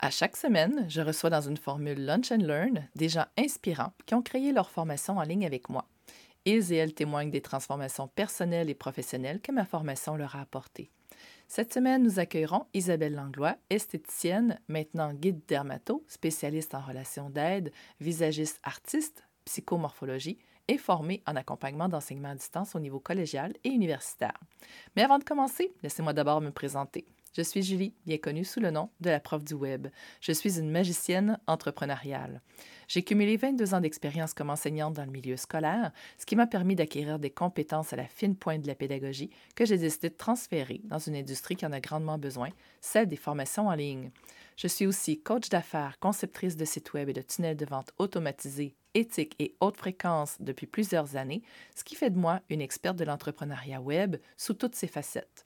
À chaque semaine, je reçois dans une formule Lunch and Learn des gens inspirants qui ont créé leur formation en ligne avec moi. Ils et elles témoignent des transformations personnelles et professionnelles que ma formation leur a apportées. Cette semaine, nous accueillerons Isabelle Langlois, esthéticienne, maintenant guide dermato, spécialiste en relations d'aide, visagiste artiste, psychomorphologie et formée en accompagnement d'enseignement à distance au niveau collégial et universitaire. Mais avant de commencer, laissez-moi d'abord me présenter. Je suis Julie, bien connue sous le nom de la prof du web. Je suis une magicienne entrepreneuriale. J'ai cumulé 22 ans d'expérience comme enseignante dans le milieu scolaire, ce qui m'a permis d'acquérir des compétences à la fine pointe de la pédagogie que j'ai décidé de transférer dans une industrie qui en a grandement besoin, celle des formations en ligne. Je suis aussi coach d'affaires, conceptrice de sites web et de tunnels de vente automatisés, éthiques et haute fréquence depuis plusieurs années, ce qui fait de moi une experte de l'entrepreneuriat web sous toutes ses facettes.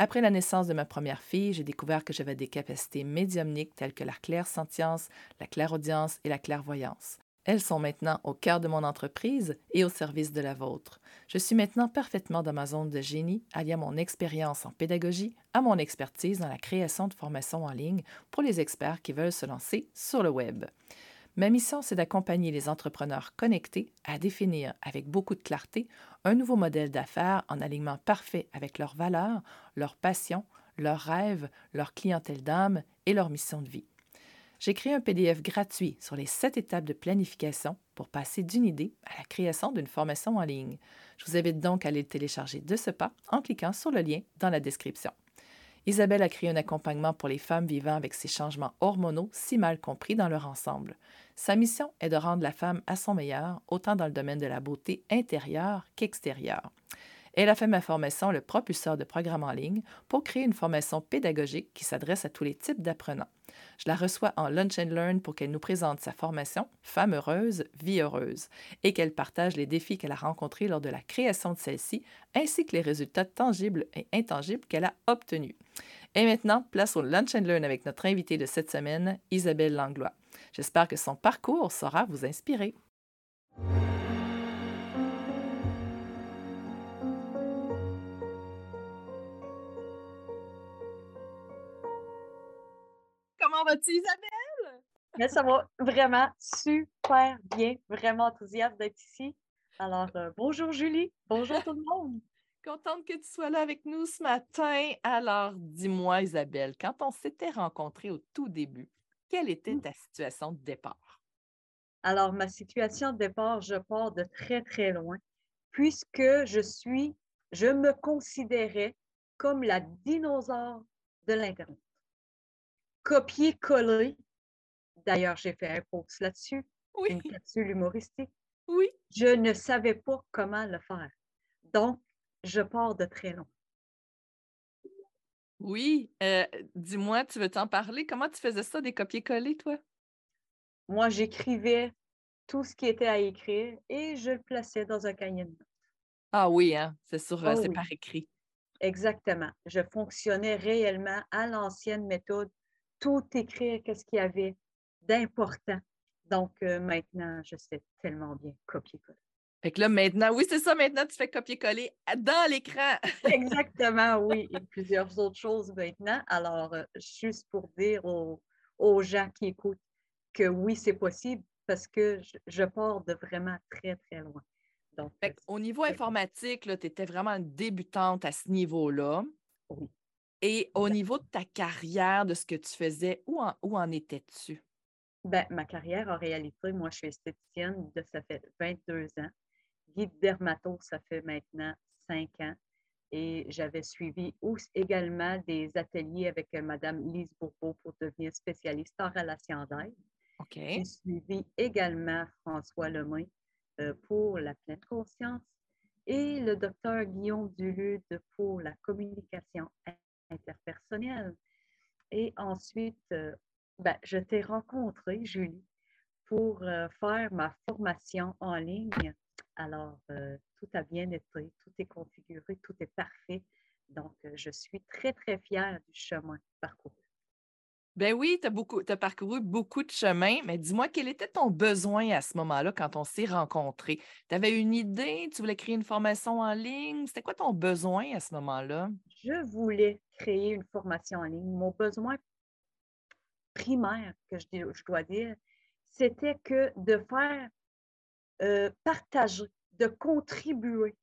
Après la naissance de ma première fille, j'ai découvert que j'avais des capacités médiumniques telles que la clairsentience, la clairaudience et la clairvoyance. Elles sont maintenant au cœur de mon entreprise et au service de la vôtre. Je suis maintenant parfaitement dans ma zone de génie, alliant mon expérience en pédagogie à mon expertise dans la création de formations en ligne pour les experts qui veulent se lancer sur le web. Ma mission, c'est d'accompagner les entrepreneurs connectés à définir avec beaucoup de clarté un nouveau modèle d'affaires en alignement parfait avec leurs valeurs, leurs passions, leurs rêves, leur clientèle d'âme et leur mission de vie. J'ai créé un PDF gratuit sur les sept étapes de planification pour passer d'une idée à la création d'une formation en ligne. Je vous invite donc à aller le télécharger de ce pas en cliquant sur le lien dans la description. Isabelle a créé un accompagnement pour les femmes vivant avec ces changements hormonaux si mal compris dans leur ensemble. Sa mission est de rendre la femme à son meilleur, autant dans le domaine de la beauté intérieure qu'extérieure. Elle a fait ma formation le propulseur de programme en ligne pour créer une formation pédagogique qui s'adresse à tous les types d'apprenants. Je la reçois en Lunch and Learn pour qu'elle nous présente sa formation Femme heureuse, vie heureuse et qu'elle partage les défis qu'elle a rencontrés lors de la création de celle-ci ainsi que les résultats tangibles et intangibles qu'elle a obtenus. Et maintenant, place au Lunch and Learn avec notre invitée de cette semaine, Isabelle Langlois. J'espère que son parcours saura vous inspirer. Comment vas-tu, Isabelle? Mais ça va vraiment super bien, vraiment enthousiaste d'être ici. Alors, euh, bonjour Julie, bonjour tout le monde. Contente que tu sois là avec nous ce matin. Alors, dis-moi, Isabelle, quand on s'était rencontrés au tout début, quelle était Mmh. ta situation de départ? Alors, ma situation de départ, je pars de très, très loin, puisque je suis, je me considérais comme la dinosaure de l'Internet. Copier-coller. D'ailleurs, j'ai fait un post là-dessus, Oui, une capsule humoristique. oui. Je ne savais pas comment le faire. Donc, je pars de très loin. Oui, euh, dis-moi, tu veux t'en parler? Comment tu faisais ça, des copier-coller, toi? Moi, j'écrivais tout ce qui était à écrire et je le plaçais dans un cahier de notes. Ah oui, hein, c'est sur, euh, Oh c'est oui. par écrit. Exactement. Je fonctionnais réellement à l'ancienne méthode, tout écrire, qu'est-ce qu'il y avait d'important. Donc, euh, maintenant, je sais tellement bien copier-coller. Fait que là, maintenant, oui, c'est ça, maintenant, tu fais copier-coller dans l'écran. Exactement, oui. Et plusieurs autres choses maintenant. Alors, euh, juste pour dire aux, aux gens qui écoutent que oui, c'est possible parce que je, je pars de vraiment très, très loin. Donc, Fait au niveau informatique, tu étais vraiment une débutante à ce niveau-là. Oui. Et au Exact. niveau de ta carrière, de ce que tu faisais, où en, où en étais-tu? Ben, ma carrière, en réalité, moi, je suis esthéticienne, de, ça fait 22 ans. Guide dermato, ça fait maintenant 5 ans. Et j'avais suivi aussi également des ateliers avec euh, Mme Lise Bourbeau pour devenir spécialiste en relations d'aide. J'ai suivi également François Lemay euh, pour la pleine conscience et le docteur Guillaume Dulude pour la communication interpersonnelle. Et ensuite, euh, ben, je t'ai rencontré, Julie, pour euh, faire ma formation en ligne. Alors, euh, tout a bien été, tout est configuré, tout est parfait. Donc, je suis très, très fière du chemin parcouru. Ben oui, tu as, parcouru beaucoup de chemin, mais dis-moi, quel était ton besoin à ce moment-là quand on s'est rencontrés? Tu avais une idée, tu voulais créer une formation en ligne? C'était quoi ton besoin à ce moment-là? Je voulais créer une formation en ligne. Mon besoin primaire, que je, je dois dire, c'était que de faire euh, partager, de contribuer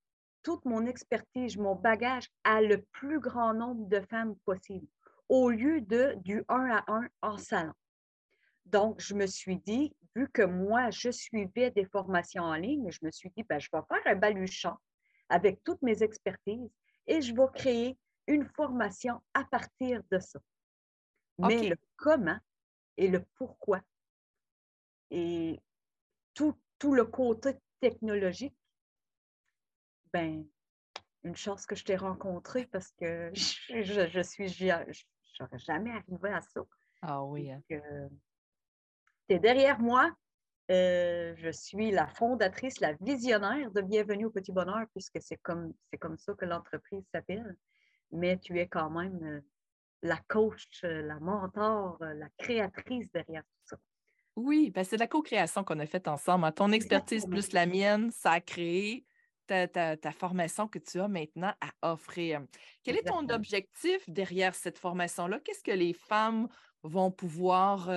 toute mon expertise, mon bagage à le plus grand nombre de femmes possible, au lieu de du un à un en salon. Donc, je me suis dit, vu que moi, je suivais des formations en ligne, je me suis dit, ben, je vais faire un baluchon avec toutes mes expertises et je vais créer une formation à partir de ça. Mais le comment et le pourquoi et tout, tout le côté technologique, ben, une chance que je t'ai rencontré parce que je, je, suis, j'aurais jamais arrivé à ça. Ah oui. Hein. tu es derrière moi. Euh, je suis la fondatrice, la visionnaire de Bienvenue au Petit Bonheur, puisque c'est comme, c'est comme ça que l'entreprise s'appelle. Mais tu es quand même euh, la coach, euh, la mentor, la créatrice derrière tout ça. Oui, ben c'est la co-création qu'on a faite ensemble. Hein. Ton expertise plus la mienne, ça a créé ta, formation que tu as maintenant à offrir. Quel est ton objectif derrière cette formation-là? Qu'est-ce que les femmes vont pouvoir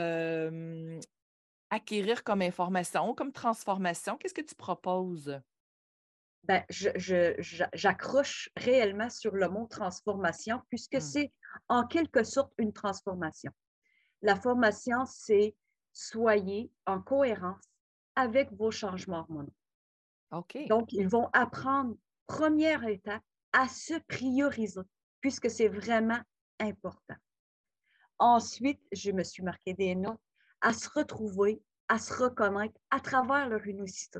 acquérir comme information, comme transformation? Qu'est-ce que tu proposes? Ben, j'accroche réellement sur le mot transformation puisque mmh. c'est en quelque sorte une transformation. La formation, c'est soyez en cohérence avec vos changements hormonaux. Donc, ils vont apprendre, première étape, à se prioriser, puisque c'est vraiment important. Ensuite, je me suis marqué des notes, à se retrouver, à se reconnaître à travers leur unicité.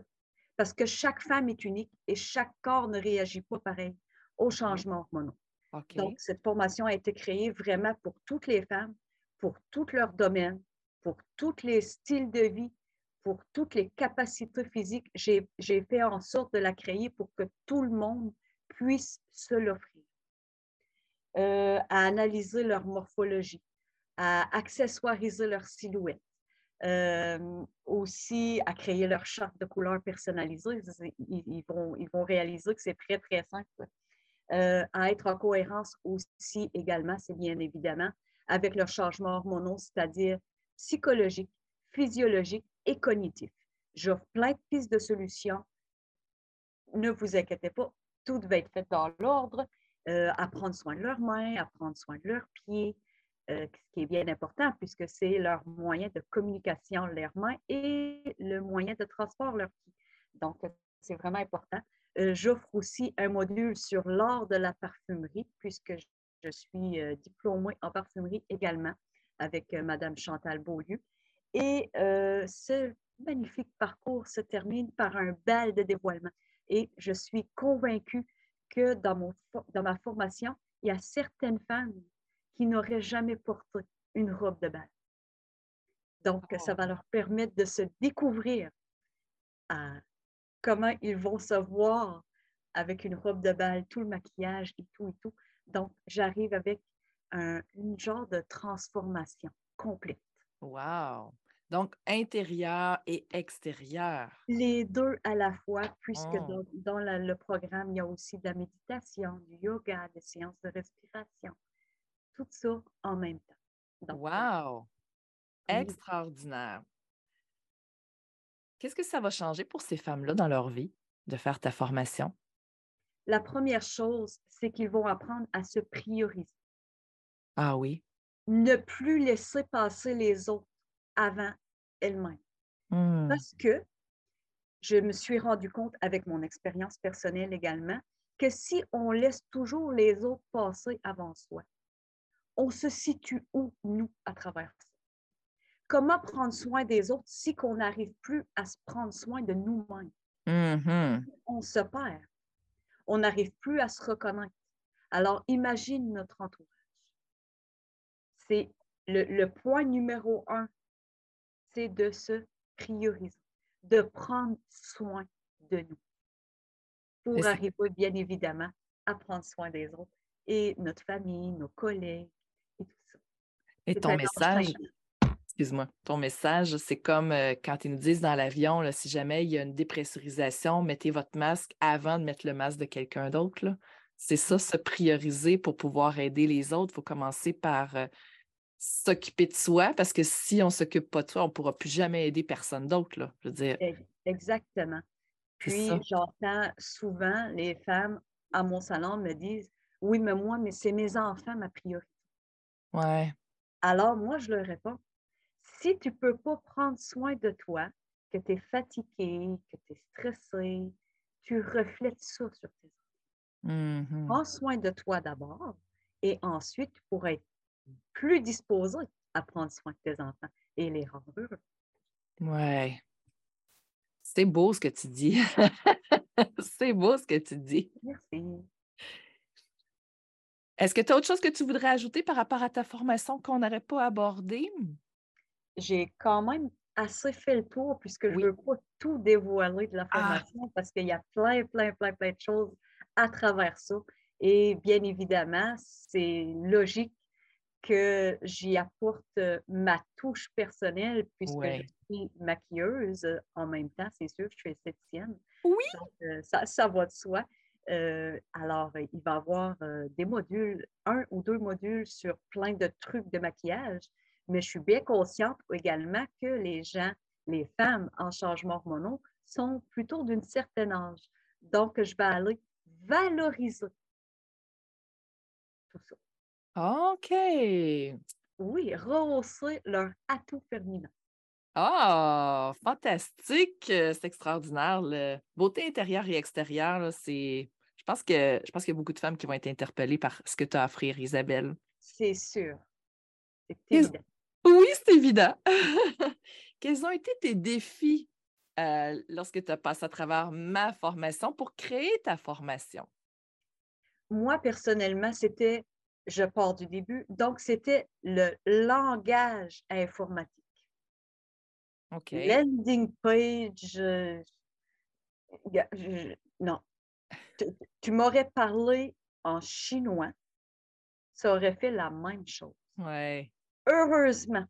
Parce que chaque femme est unique et chaque corps ne réagit pas pareil aux changements hormonaux. Donc, cette formation a été créée vraiment pour toutes les femmes, pour tout leur domaine, pour tous les styles de vie, pour toutes les capacités physiques. J'ai fait en sorte de la créer pour que tout le monde puisse se l'offrir. Euh, à analyser leur morphologie, à accessoiriser leur silhouette, euh, aussi à créer leur charte de couleurs personnalisée. Ils, vont, réaliser que c'est très, très simple. Euh, à être en cohérence aussi également, c'est bien évidemment, avec leurs changements hormonaux, c'est-à-dire psychologique, physiologique et cognitif. J'offre plein de pistes de solutions. Ne vous inquiétez pas, tout va être fait dans l'ordre. Euh, à prendre soin de leurs mains, à prendre soin de leurs pieds, euh, ce qui est bien important puisque c'est leur moyen de communication, leurs mains, et le moyen de transport, leurs pieds. Donc, c'est vraiment important. Euh, j'offre aussi un module sur l'art de la parfumerie puisque je suis diplômée en parfumerie également avec euh, Madame Chantal Beaulieu. Et euh, ce magnifique parcours se termine par un bal de dévoilement. Et je suis convaincue que dans, mon, dans ma formation, il y a certaines femmes qui n'auraient jamais porté une robe de bal. Donc, ça va oh. leur permettre de se découvrir à comment ils vont se voir avec une robe de bal, tout le maquillage et tout et tout. Donc, j'arrive avec un, une genre de transformation complète. Wow! Donc, intérieur et extérieur. Les deux à la fois, puisque oh. dans, le programme, il y a aussi de la méditation, du yoga, des séances de respiration. Tout ça en même temps. wow! Extraordinaire. Qu'est-ce que ça va changer pour ces femmes-là dans leur vie de faire ta formation? La première chose, c'est qu'ils vont apprendre à se prioriser. Ah oui. Ne plus laisser passer les autres avant elles-mêmes. Mmh. Parce que je me suis rendu compte avec mon expérience personnelle également que si on laisse toujours les autres passer avant soi, on se situe où, nous, à travers ça? Comment prendre soin des autres si on n'arrive plus à se prendre soin de nous-mêmes? Mmh on se perd. On n'arrive plus à se reconnaître. Alors, imagine notre entourage c'est le, point numéro un, c'est de se prioriser, de prendre soin de nous pour arriver, bien évidemment, à prendre soin des autres et notre famille, nos collègues et tout ça. Et ton message, excuse-moi, ton message, c'est comme euh, quand ils nous disent dans l'avion, si jamais il y a une dépressurisation, mettez votre masque avant de mettre le masque de quelqu'un d'autre. C'est ça, se prioriser pour pouvoir aider les autres. Il faut commencer par euh, s'occuper de soi, parce que si on ne s'occupe pas de soi, on ne pourra plus jamais aider personne d'autre, là. Je veux dire. Exactement. Puis, j'entends souvent les femmes à mon salon me disent Oui, mais moi, mais c'est mes enfants ma priorité. Ouais. Alors, moi, je leur réponds Si tu ne peux pas prendre soin de toi, que tu es fatigué, que tu es stressé, tu reflètes ça sur tes enfants. Mmh Prends soin de toi d'abord et ensuite, tu pourras être plus disposé à prendre soin de tes enfants et les rendre heureux. Ouais. C'est beau ce que tu dis. C'est beau ce que tu dis. Merci. Est-ce que tu as autre chose que tu voudrais ajouter par rapport à ta formation qu'on n'aurait pas abordée? J'ai quand même assez fait le tour puisque je ne veux pas tout dévoiler de la ah! formation parce qu'il y a plein, plein, plein, plein de choses à travers ça. Et bien évidemment, c'est logique que j'y apporte euh, ma touche personnelle puisque je suis maquilleuse en même temps, c'est sûr, je suis esthéticienne. Oui. Euh, ça, ça va de soi. Euh, alors, il va y avoir des modules, un ou deux modules sur plein de trucs de maquillage, mais je suis bien consciente également que les gens, les femmes en changement hormonaux sont plutôt d'une certaine âge. Donc, je vais aller valoriser tout ça. OK. Oui, rehausser leur atout féminin. Ah, fantastique! C'est extraordinaire. Le beauté intérieure et extérieure, c'est. Je pense que je pense qu'il y a beaucoup de femmes qui vont être interpellées par ce que tu as à offrir, Isabelle. C'est sûr. C'est évident. Oui, c'est évident. Quels ont été tes défis euh, lorsque tu as passé à travers ma formation pour créer ta formation? Moi, personnellement, c'était je pars du début. Donc, c'était le langage informatique. OK. Landing page, non. Tu, m'aurais parlé en chinois, ça aurait fait la même chose. Ouais. Heureusement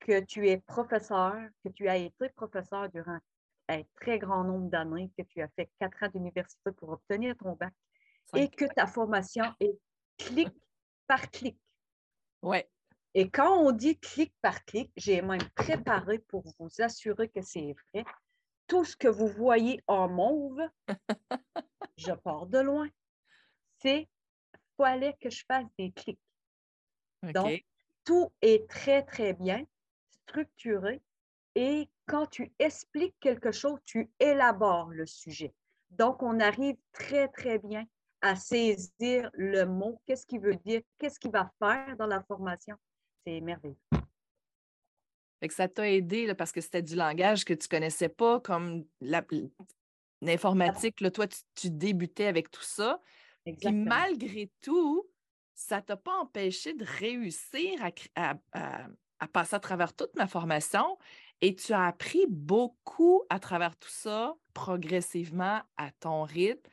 que tu es professeur, que tu as été professeur durant un très grand nombre d'années, que tu as fait quatre ans d'université pour obtenir ton bac et que ta formation est clic par clic. Ouais. Et quand on dit clic par clic, j'ai même préparé pour vous assurer que c'est vrai. Tout ce que vous voyez en mauve, je pars de loin. C'est fallait que je fasse des clics. Donc, tout est très, très bien structuré. Et quand tu expliques quelque chose, tu élabores le sujet. Donc, on arrive très, très bien à saisir le mot, qu'est-ce qu'il veut dire, qu'est-ce qu'il va faire dans la formation? C'est merveilleux. Fait que ça t'a aidé parce que c'était du langage que tu ne connaissais pas, comme l'informatique. Toi, tu, débutais avec tout ça. Puis malgré tout, ça ne t'a pas empêché de réussir à, à, passer à travers toute ma formation et tu as appris beaucoup à travers tout ça, progressivement, à ton rythme.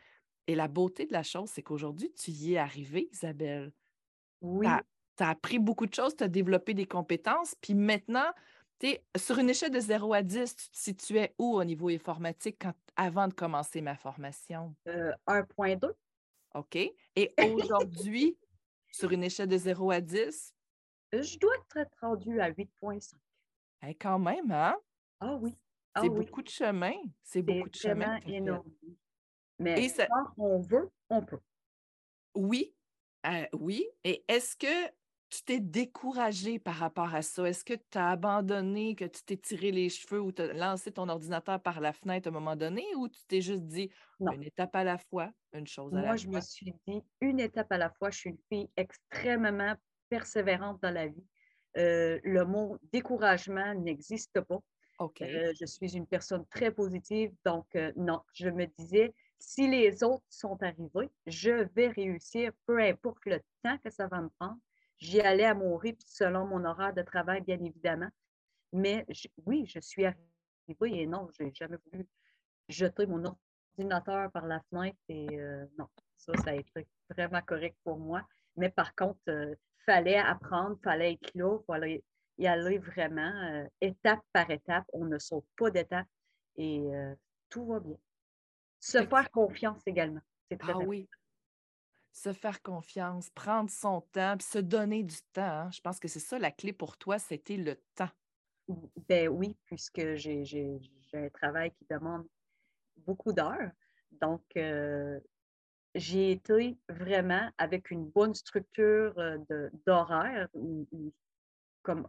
Et la beauté de la chose, c'est qu'aujourd'hui, tu y es arrivée, Isabelle. Oui. Tu as, appris beaucoup de choses, tu as développé des compétences, puis maintenant, es, sur une échelle de 0 à 10, tu te situais où au niveau informatique quand, avant de commencer ma formation? 1.2. Euh, OK. Et aujourd'hui, sur une échelle de 0 à 10? Je dois être rendue à 8.5. Eh, quand même, hein? Ah oui. Ah c'est beaucoup de chemin. C'est beaucoup de chemin. énorme. Mais quand on veut, on peut. Oui, euh, oui. Et est-ce que tu t'es découragé par rapport à ça? Est-ce que tu as abandonné, que tu t'es tiré les cheveux ou tu as lancé ton ordinateur par la fenêtre à un moment donné ou tu t'es juste dit une étape à la fois, une chose à la fois? Moi, je me suis dit une étape à la fois. Je suis une fille extrêmement persévérante dans la vie. Euh, le mot découragement n'existe pas. OK. Euh, je suis une personne très positive, donc non, je me disais, si les autres sont arrivés, je vais réussir, peu importe le temps que ça va me prendre. J'y allais à mon rythme selon mon horaire de travail, bien évidemment. Mais oui, je suis arrivée et non, je n'ai jamais voulu jeter mon ordinateur par la fenêtre et euh, non, ça, ça a été vraiment correct pour moi. Mais par contre, il euh, fallait apprendre, il fallait être là, il fallait y aller vraiment euh, étape par étape. On ne saute pas d'étape et tout va bien. Se faire confiance également. C'est très Ah oui. se faire confiance, prendre son temps, puis se donner du temps. hein. Je pense que c'est ça la clé pour toi, c'était le temps. Ben oui, puisque j'ai un travail qui demande beaucoup d'heures. Donc, euh, j'ai été vraiment avec une bonne structure euh, d'horaire, comme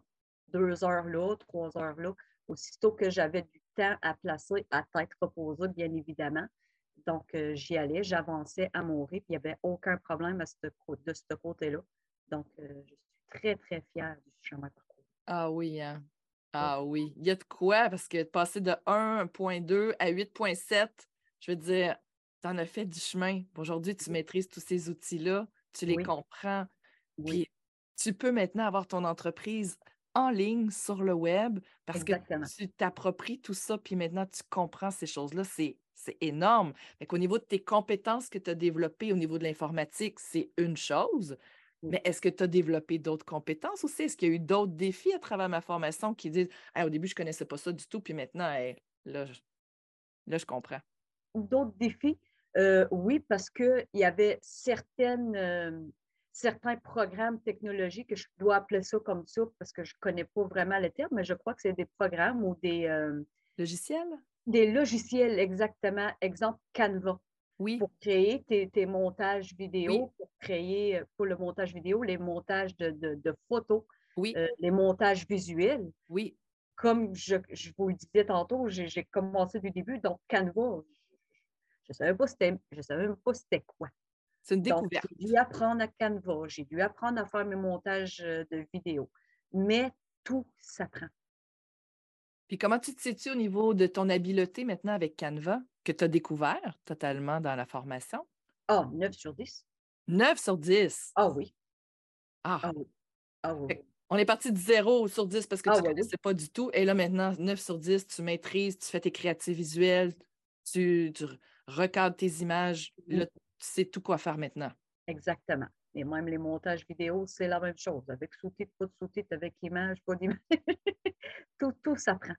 deux heures là, trois heures là, aussitôt que j'avais du temps à placer à tête reposée, bien évidemment. Donc, euh, j'y allais, j'avançais à mon rythme, il n'y avait aucun problème à ce cô- de ce côté-là. Donc, euh, je suis très, très fière du chemin parcouru. Ah oui, hein? Ah oui. Il y a de quoi? Parce que de passer de 1.2 à 8.7, je veux dire, tu en as fait du chemin. Aujourd'hui, tu maîtrises tous ces outils-là, tu les Oui. comprends. Oui, Puis tu peux maintenant avoir ton entreprise en ligne sur le web parce exactement. que tu t'appropries tout ça, puis maintenant tu comprends ces choses-là. C'est, c'est énorme. Fait qu'au niveau de tes compétences que tu as développées au niveau de l'informatique, c'est une chose. Mais est-ce que tu as développé d'autres compétences aussi? Est-ce qu'il y a eu d'autres défis à travers ma formation qui disent Hey, au début, je ne connaissais pas ça du tout, puis maintenant, hey, là, je, là, je comprends? D'autres défis, euh, oui, parce qu'il y avait certaines, euh, certains programmes technologiques, que je dois appeler ça comme ça parce que je ne connais pas vraiment le terme, mais je crois que c'est des programmes ou des, euh, Logiciel? Des logiciels exactement, exemple Canva, Oui, pour créer tes, tes montages oui, vidéo, pour créer, euh, pour le montage vidéo, les montages de, de- de photos, oui, euh, les montages visuels. oui. Comme je, je vous le disais tantôt, j'ai commencé du début, donc Canva, je ne savais pas je savais même pas c'était quoi. C'est une découverte. j'ai dû apprendre à Canva, j'ai dû apprendre à faire mes montages euh, de vidéos. Mais tout s'apprend. Puis comment tu te situes au niveau de ton habileté maintenant avec Canva, que tu as découvert totalement dans la formation? Ah, 9 sur 10. 9 sur 10. Ah oui, Ah, ah oui, ah oui. Fait on est parti de 0 sur 10 parce que Ah tu ne oui. connaissais pas du tout. Et là, maintenant, 9 sur 10, tu maîtrises, tu fais tes créatifs visuels, tu, tu recadres tes images. Là, tu sais tout quoi faire maintenant. Exactement. Et même les montages vidéo, c'est la même chose. Avec sous-titres, pas de sous-titres, avec image, pas d'image. tout, tout s'apprend.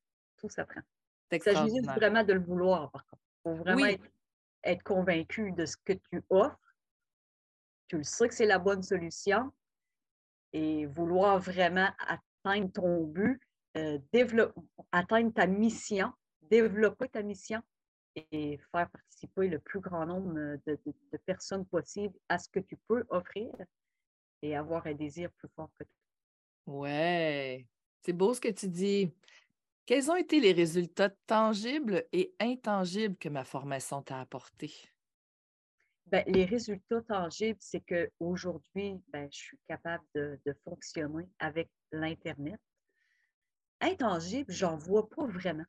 S'apprend. C'est Il s'agit vraiment de le vouloir, par contre. Il faut vraiment Oui, être, être convaincu de ce que tu offres. Tu le sais que c'est la bonne solution et vouloir vraiment atteindre ton but, euh, atteindre ta mission, développer ta mission et faire participer le plus grand nombre euh, de, de- de personnes possible à ce que tu peux offrir et avoir un désir plus fort que toi. ouais. C'est beau ce que tu dis. Quels ont été les résultats tangibles et intangibles que ma formation t'a apporté? Ben, les résultats tangibles, c'est qu'aujourd'hui, ben, je suis capable de, fonctionner avec l'Internet. Intangible, j'en vois pas vraiment,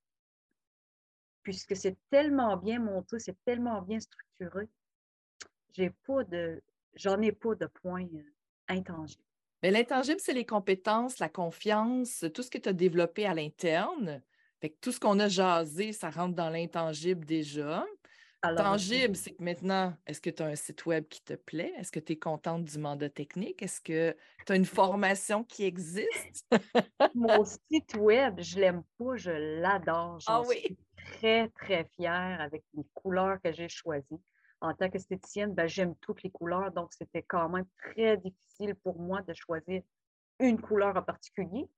puisque c'est tellement bien monté, c'est tellement bien structuré. J'ai pas j'en ai pas de points euh, intangibles. Mais l'intangible, c'est les compétences, la confiance, tout ce que tu as développé à l'interne. Fait que tout ce qu'on a jasé, ça rentre dans l'intangible déjà. Alors, Tangible, c'est que maintenant, est-ce que tu as un site web qui te plaît? Est-ce que tu es contente du mandat technique? Est-ce que tu as une formation qui existe? mon site web, je l'aime pas, je l'adore. Ah oui. suis très, très fière avec les couleurs que j'ai choisies. En tant qu'esthéticienne, ben, j'aime toutes les couleurs, donc c'était quand même très difficile pour moi de choisir une couleur en particulier.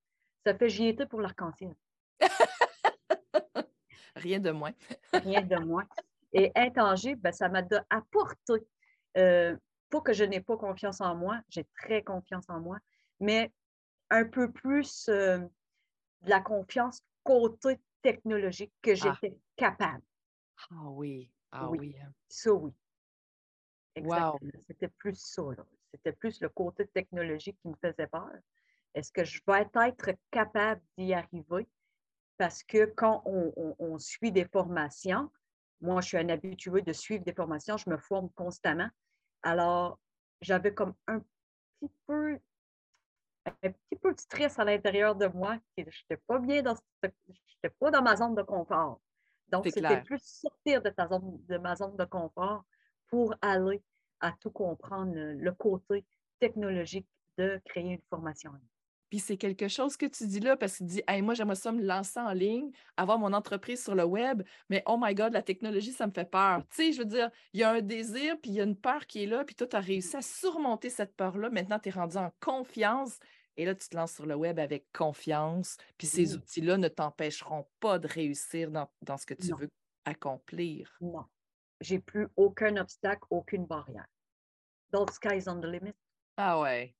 Ça fait j'y étais pour l'arc-en-ciel, Rien de moins. rien de moins. Et intangible, ben, ça m'a apporté, euh, pas que je n'ai pas confiance en moi, j'ai très confiance en moi, mais un peu plus euh, de la confiance côté technologique que Ah. j'étais capable. Ah oui, ah Oui. oui. hein. Ça, oui. Wow. Exactement. C'était plus ça. C'était plus le côté technologique qui me faisait peur. Est-ce que je vais être capable d'y arriver? Parce que quand on, on- on suit des formations, moi, je suis un habitué de suivre des formations, je me forme constamment. Alors, j'avais comme un petit peu, un petit peu de stress à l'intérieur de moi. Je n'étais pas bien dans, j'étais pas dans ma zone de confort. Donc, c'était plus sortir de, ta zone, de ma zone de confort pour aller à tout comprendre le, côté technologique de créer une formation. en ligne. Puis c'est quelque chose que tu dis là parce que tu dis hey, moi, j'aimerais ça me lancer en ligne, avoir mon entreprise sur le web, mais oh my God, la technologie, ça me fait peur. Tu sais, je veux dire, il y a un désir, puis il y a une peur qui est là, puis toi, tu as réussi à surmonter cette peur-là. Maintenant, tu es rendu en confiance. Et là, tu te lances sur le web avec confiance. Puis ces outils-là ne t'empêcheront pas de réussir dans, ce que tu veux accomplir. Non. J'ai plus aucun obstacle, aucune barrière. Donc, sky's on the limit. Ah ouais.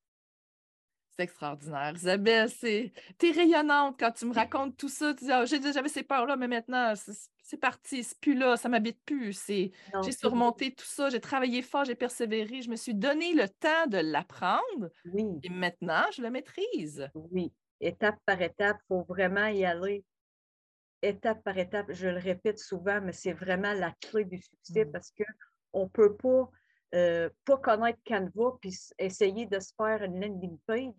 C'est extraordinaire. Isabelle, c'est... t'es rayonnante quand tu me racontes tout ça. Tu dis, oh, j'avais ces peurs-là, mais maintenant, c'est, parti, c'est plus là, ça m'habite plus. C'est... j'ai surmonté tout ça, j'ai travaillé fort, j'ai persévéré, je me suis donné le temps de l'apprendre. Oui. Et maintenant, je le maîtrise. Oui. Étape par étape, il faut vraiment y aller étape par étape. Je le répète souvent, mais c'est vraiment la clé du succès mmh. parce qu'on ne peut pas euh, pas connaître Canva puis essayer de se faire une landing page,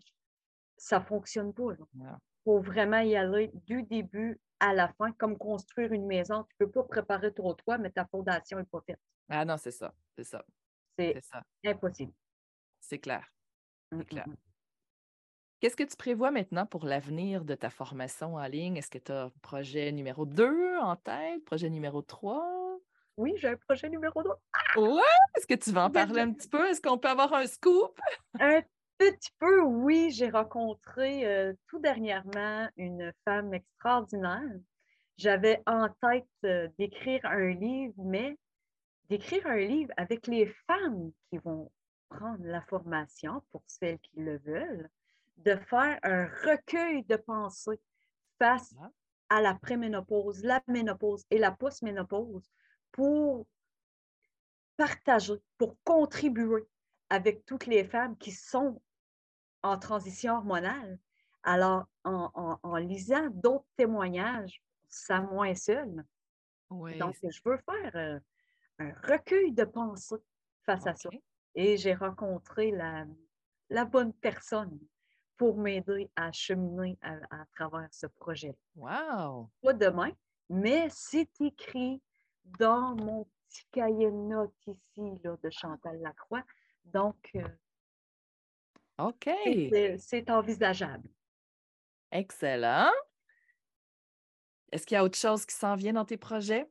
ça ne fonctionne pas. Il faut vraiment y aller du début à la fin, comme construire une maison. Tu ne peux pas préparer trop toi, mais ta fondation n'est pas faite. Ah non, c'est ça. C'est ça. C'est impossible. C'est clair. C'est clair. Qu'est-ce que tu prévois maintenant pour l'avenir de ta formation en ligne? Est-ce que tu as projet numéro 2 en tête, projet numéro 3? Oui, j'ai un projet numéro 2. Ouais! Est-ce que tu vas en parler un petit peu? Est-ce qu'on peut avoir un scoop? un petit peu, oui. J'ai rencontré euh, tout dernièrement une femme extraordinaire. J'avais en tête euh, d'écrire un livre, mais d'écrire un livre avec les femmes qui vont prendre la formation pour celles qui le veulent, de faire un recueil de pensées face ah. à la préménopause, la ménopause et la postménopause pour partager, pour contribuer avec toutes les femmes qui sont en transition hormonale. Alors, en, lisant d'autres témoignages, ça moins seul. Donc, je veux faire euh, un recueil de pensées face à ça. Et j'ai rencontré la, la, bonne personne pour m'aider à cheminer à, à, travers ce projet. Wow! Pas demain, mais c'est écrit dans mon petit cahier de notes ici là, de Chantal Lacroix. Donc, euh, OK. C'est envisageable. Excellent. Est-ce qu'il y a autre chose qui s'en vient dans tes projets?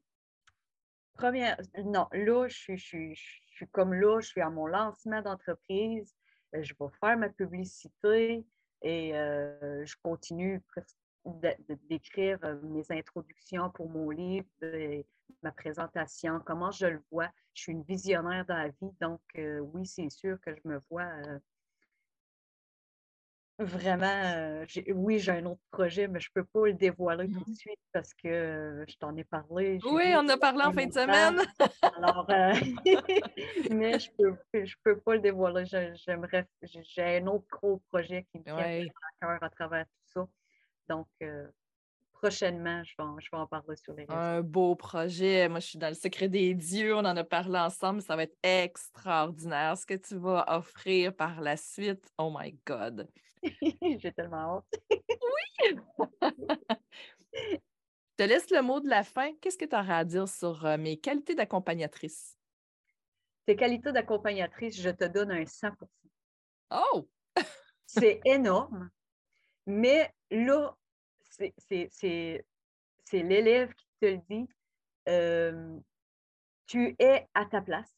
Première, non, là, je suis, je, suis, comme là, je suis à mon lancement d'entreprise. Euh, je vais faire ma publicité et euh, je continue d'écrire mes introductions pour mon livre, ma présentation, comment je le vois. Je suis une visionnaire dans la vie, donc euh, oui, c'est sûr que je me vois euh, vraiment. Euh, oui, j'ai un autre projet, mais je ne peux pas le dévoiler tout de mmh suite parce que je t'en ai parlé. Oui, on a parlé en fin de semaine. Alors, mais je ne peux, je peux pas le dévoiler. J'aimerais, j'ai un autre gros projet qui me tient à cœur à travers tout ça. Donc, prochainement, je vais, en, parler sur les réseaux. Un beau projet. Moi, je suis dans le secret des dieux. On en a parlé ensemble. Ça va être extraordinaire ce que tu vas offrir par la suite. Oh my God. J'ai tellement hâte. oui! je te laisse le mot de la fin. Qu'est-ce que tu auras à dire sur euh, mes qualités d'accompagnatrice? Tes qualités d'accompagnatrice, je te donne un 100% Oh! C'est énorme. Mais là, c'est l'élève qui te le dit. Euh, tu es à ta place.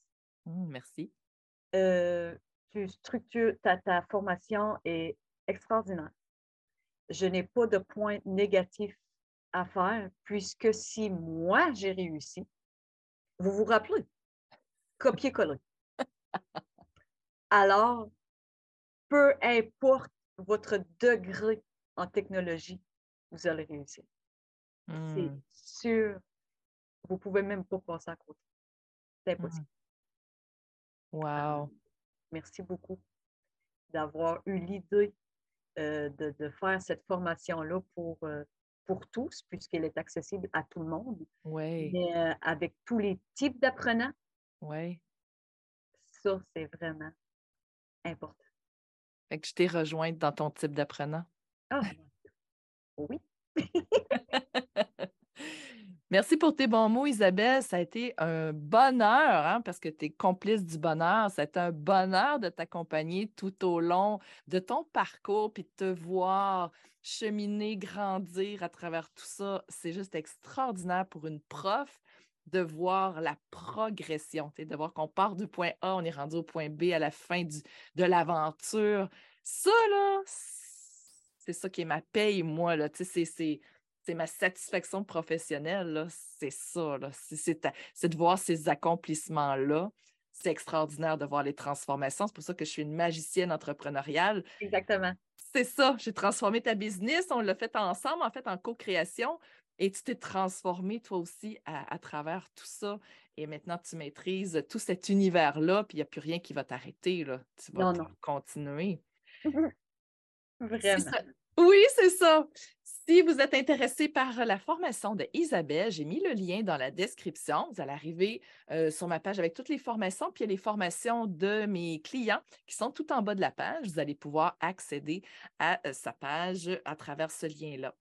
Mmh, merci. Euh, tu structures, ta, ta formation est extraordinaire. Je n'ai pas de point négatif à faire, puisque si moi j'ai réussi, vous vous rappelez, copier-coller. Alors, peu importe votre degré en technologie, vous allez réussir. C'est mmh. sûr. Vous ne pouvez même pas passer à côté. C'est mmh. impossible. Wow. merci beaucoup d'avoir eu l'idée euh, de, faire cette formation-là pour, euh, pour tous, puisqu'elle est accessible à tout le monde. Oui. Mais euh, avec tous les types d'apprenants. Oui. Ça, c'est vraiment important. Fait que je t'ai rejointe dans ton type d'apprenant. Ah, oui. Merci pour tes bons mots, Isabelle. Ça a été un bonheur, hein, parce que tu es complice du bonheur. Ça a été un bonheur de t'accompagner tout au long de ton parcours, puis de te voir cheminer, grandir à travers tout ça. C'est juste extraordinaire pour une prof de voir la progression, de voir qu'on part du point A, on est rendu au point B à la fin du, de l'aventure. Ça, là, c'est ça qui est ma paye, moi. Là. C'est, c'est ma satisfaction professionnelle, c'est ça. C'est de voir ces accomplissements-là. C'est extraordinaire de voir les transformations. C'est pour ça que je suis une magicienne entrepreneuriale. Exactement. C'est ça. J'ai transformé ta business. On l'a fait ensemble, en fait, en co-création. Et tu t'es transformé toi aussi à, travers tout ça. Et maintenant, tu maîtrises tout cet univers-là, puis il n'y a plus rien qui va t'arrêter. Tu vas continuer. Vraiment. Oui, c'est ça. Si vous êtes intéressé par la formation de Isabelle, j'ai mis le lien dans la description. Vous allez arriver euh, sur ma page avec toutes les formations, puis il y a les formations de mes clients qui sont tout en bas de la page. Vous allez pouvoir accéder à euh, sa page à travers ce lien-là.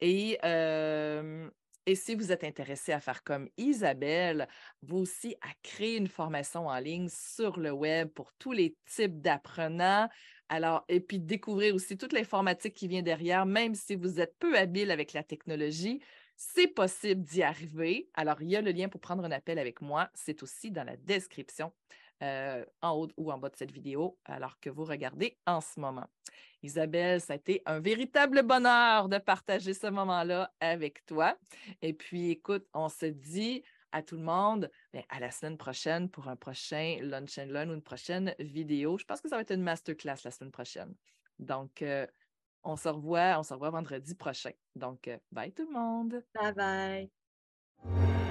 Et euh, et si vous êtes intéressé à faire comme Isabelle, vous aussi à créer une formation en ligne sur le web pour tous les types d'apprenants. Alors, et puis découvrir aussi toute l'informatique qui vient derrière, même si vous êtes peu habile avec la technologie, c'est possible d'y arriver. Alors, il y a le lien pour prendre un appel avec moi. C'est aussi dans la description. Euh, en haut ou en bas de cette vidéo, alors que vous regardez en ce moment. Isabelle, ça a été un véritable bonheur de partager ce moment-là avec toi. Et puis, écoute, on se dit à tout le monde ben, à la semaine prochaine pour un prochain Lunch and Learn ou une prochaine vidéo. Je pense que ça va être une masterclass la semaine prochaine. Donc, euh, on se revoit, on se revoit vendredi prochain. Donc, euh, bye tout le monde. Bye bye.